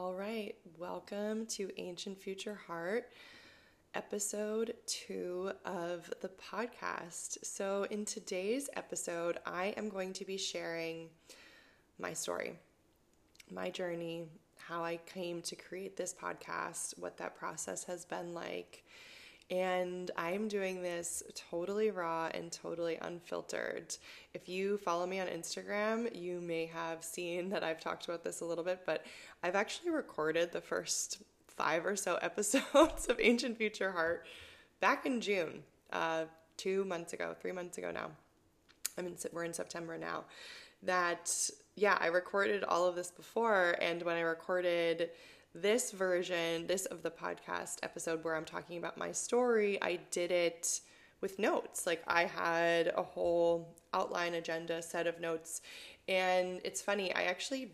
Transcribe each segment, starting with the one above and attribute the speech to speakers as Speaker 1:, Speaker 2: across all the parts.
Speaker 1: All right, welcome to Ancient Future Heart, episode two of the podcast. So, in today's episode, I am going to be sharing my story, my journey, how I came to create this podcast, what that process has been like. And I'm doing this totally raw and totally unfiltered. If you follow me on Instagram, you may have seen that I've talked about this a little bit, but I've actually recorded the first five or so episodes of Ancient Future Heart back in June, uh, two months ago, three months ago now. I mean, we're in September now. That, yeah, I recorded all of this before, and when I recorded this version, this of the podcast episode where I'm talking about my story, I did it with notes. Like I had a whole outline agenda set of notes. And it's funny, I actually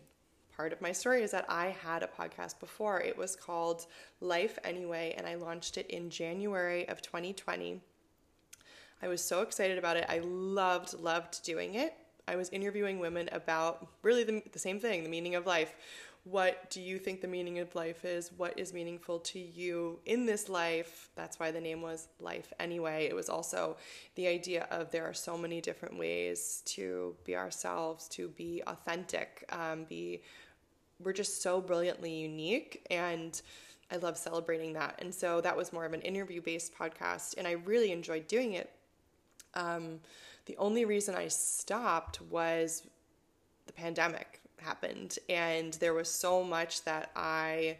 Speaker 1: part of my story is that I had a podcast before. It was called Life Anyway, and I launched it in January of 2020. I was so excited about it. I loved, loved doing it. I was interviewing women about really the, the same thing the meaning of life what do you think the meaning of life is? What is meaningful to you in this life? That's why the name was Life Anyway. It was also the idea of there are so many different ways to be ourselves, to be authentic, um, be we're just so brilliantly unique and I love celebrating that. And so that was more of an interview based podcast, and I really enjoyed doing it. Um, the only reason I stopped was the pandemic happened. And there was so much that I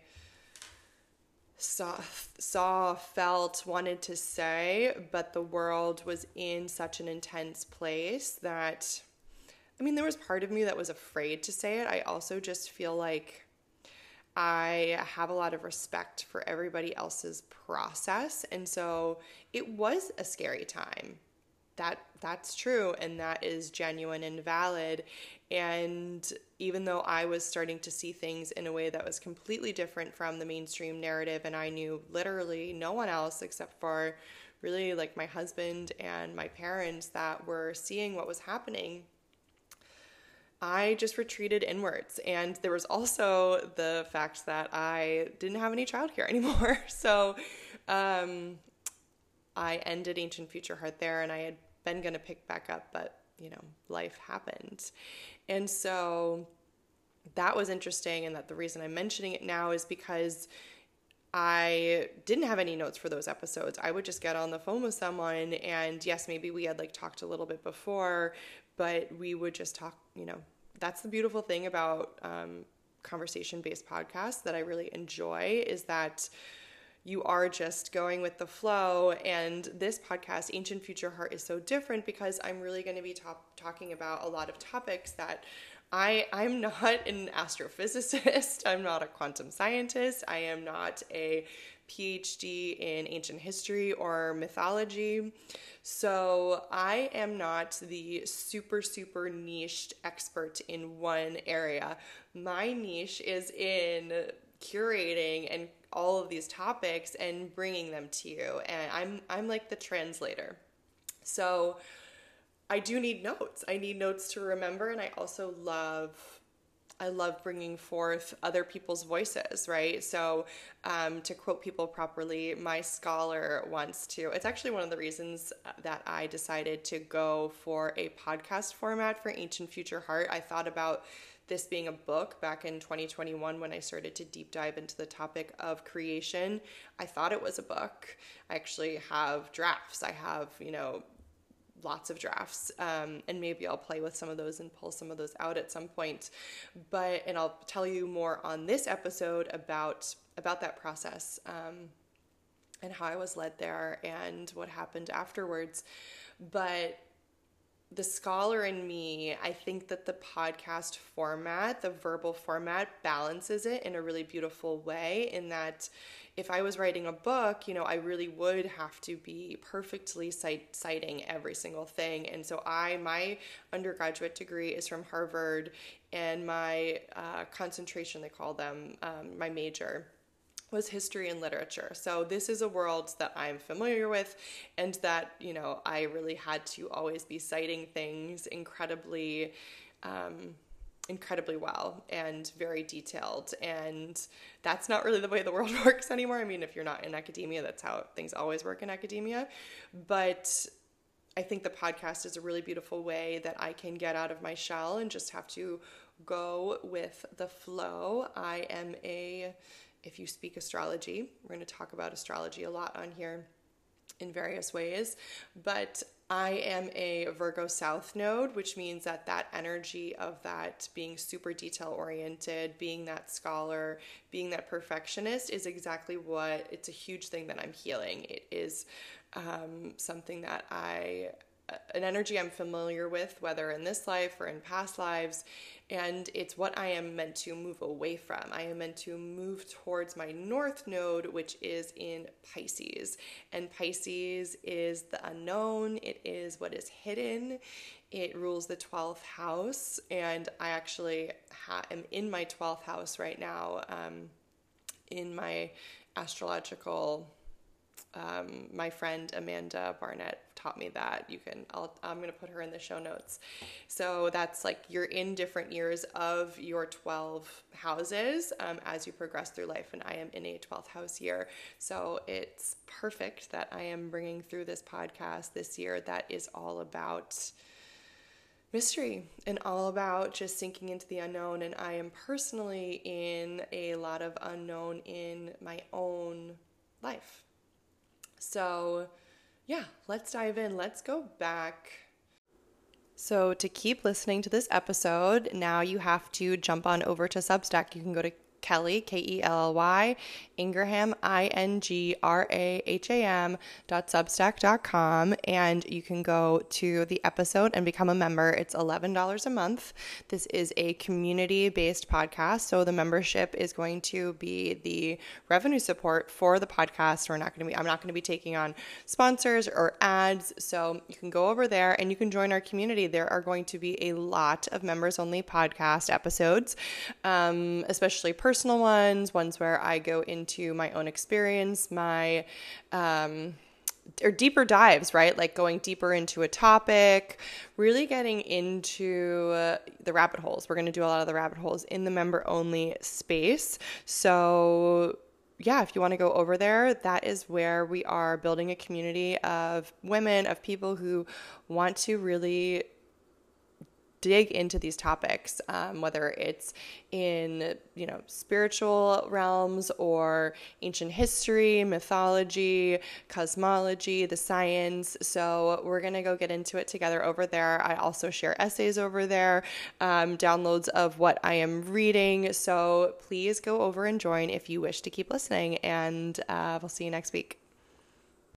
Speaker 1: saw saw felt wanted to say but the world was in such an intense place that I mean there was part of me that was afraid to say it. I also just feel like I have a lot of respect for everybody else's process. And so it was a scary time that that's true and that is genuine and valid and even though i was starting to see things in a way that was completely different from the mainstream narrative and i knew literally no one else except for really like my husband and my parents that were seeing what was happening I just retreated inwards. And there was also the fact that I didn't have any childcare anymore. So um, I ended Ancient Future Heart there and I had been going to pick back up, but you know, life happened. And so that was interesting. And that the reason I'm mentioning it now is because I didn't have any notes for those episodes. I would just get on the phone with someone, and yes, maybe we had like talked a little bit before, but we would just talk, you know, that's the beautiful thing about um, conversation based podcasts that I really enjoy is that you are just going with the flow. And this podcast, Ancient Future Heart, is so different because I'm really going to be top, talking about a lot of topics that I, I'm not an astrophysicist, I'm not a quantum scientist, I am not a PhD in ancient history or mythology. So I am not the super, super niched expert in one area. My niche is in curating and all of these topics and bringing them to you and I'm I'm like the translator. So I do need notes. I need notes to remember and I also love I love bringing forth other people's voices, right? So, um, to quote people properly, my scholar wants to. It's actually one of the reasons that I decided to go for a podcast format for Ancient Future Heart. I thought about this being a book back in 2021 when I started to deep dive into the topic of creation. I thought it was a book. I actually have drafts. I have, you know, lots of drafts um, and maybe i'll play with some of those and pull some of those out at some point but and i'll tell you more on this episode about about that process um, and how i was led there and what happened afterwards but the scholar in me, I think that the podcast format, the verbal format, balances it in a really beautiful way. In that, if I was writing a book, you know, I really would have to be perfectly cite, citing every single thing. And so, I, my undergraduate degree is from Harvard, and my uh, concentration, they call them, um, my major was history and literature. So this is a world that I'm familiar with and that, you know, I really had to always be citing things incredibly um, incredibly well and very detailed. And that's not really the way the world works anymore. I mean, if you're not in academia, that's how things always work in academia. But I think the podcast is a really beautiful way that I can get out of my shell and just have to go with the flow. I am a, if you speak astrology, we're going to talk about astrology a lot on here in various ways, but I am a Virgo South node, which means that that energy of that being super detail oriented, being that scholar, being that perfectionist is exactly what it's a huge thing that I'm healing. It is um, something that I an energy I'm familiar with, whether in this life or in past lives, and it's what I am meant to move away from. I am meant to move towards my north node, which is in Pisces. And Pisces is the unknown, it is what is hidden, it rules the 12th house, and I actually ha- am in my 12th house right now um, in my astrological um, my friend Amanda Barnett taught me that. You can, I'll, I'm going to put her in the show notes. So that's like you're in different years of your 12 houses um, as you progress through life. And I am in a 12th house year. So it's perfect that I am bringing through this podcast this year that is all about mystery and all about just sinking into the unknown. And I am personally in a lot of unknown in my own life so, yeah, let's dive in. Let's go back. So, to keep listening to this episode, now you have to jump on over to Substack. You can go to Kelly, K E L L Y, Ingraham, I N G R A H A M dot substack dot com. And you can go to the episode and become a member. It's $11 a month. This is a community based podcast. So the membership is going to be the revenue support for the podcast. We're not going to be, I'm not going to be taking on sponsors or ads. So you can go over there and you can join our community. There are going to be a lot of members only podcast episodes, um, especially personal personal ones, ones where I go into my own experience, my um, or deeper dives, right? Like going deeper into a topic, really getting into uh, the rabbit holes. We're going to do a lot of the rabbit holes in the member only space. So, yeah, if you want to go over there, that is where we are building a community of women, of people who want to really dig into these topics, um, whether it's in you know spiritual realms or ancient history, mythology, cosmology, the science. So we're gonna go get into it together over there. I also share essays over there, um, downloads of what I am reading. So please go over and join if you wish to keep listening, and uh, we'll see you next week.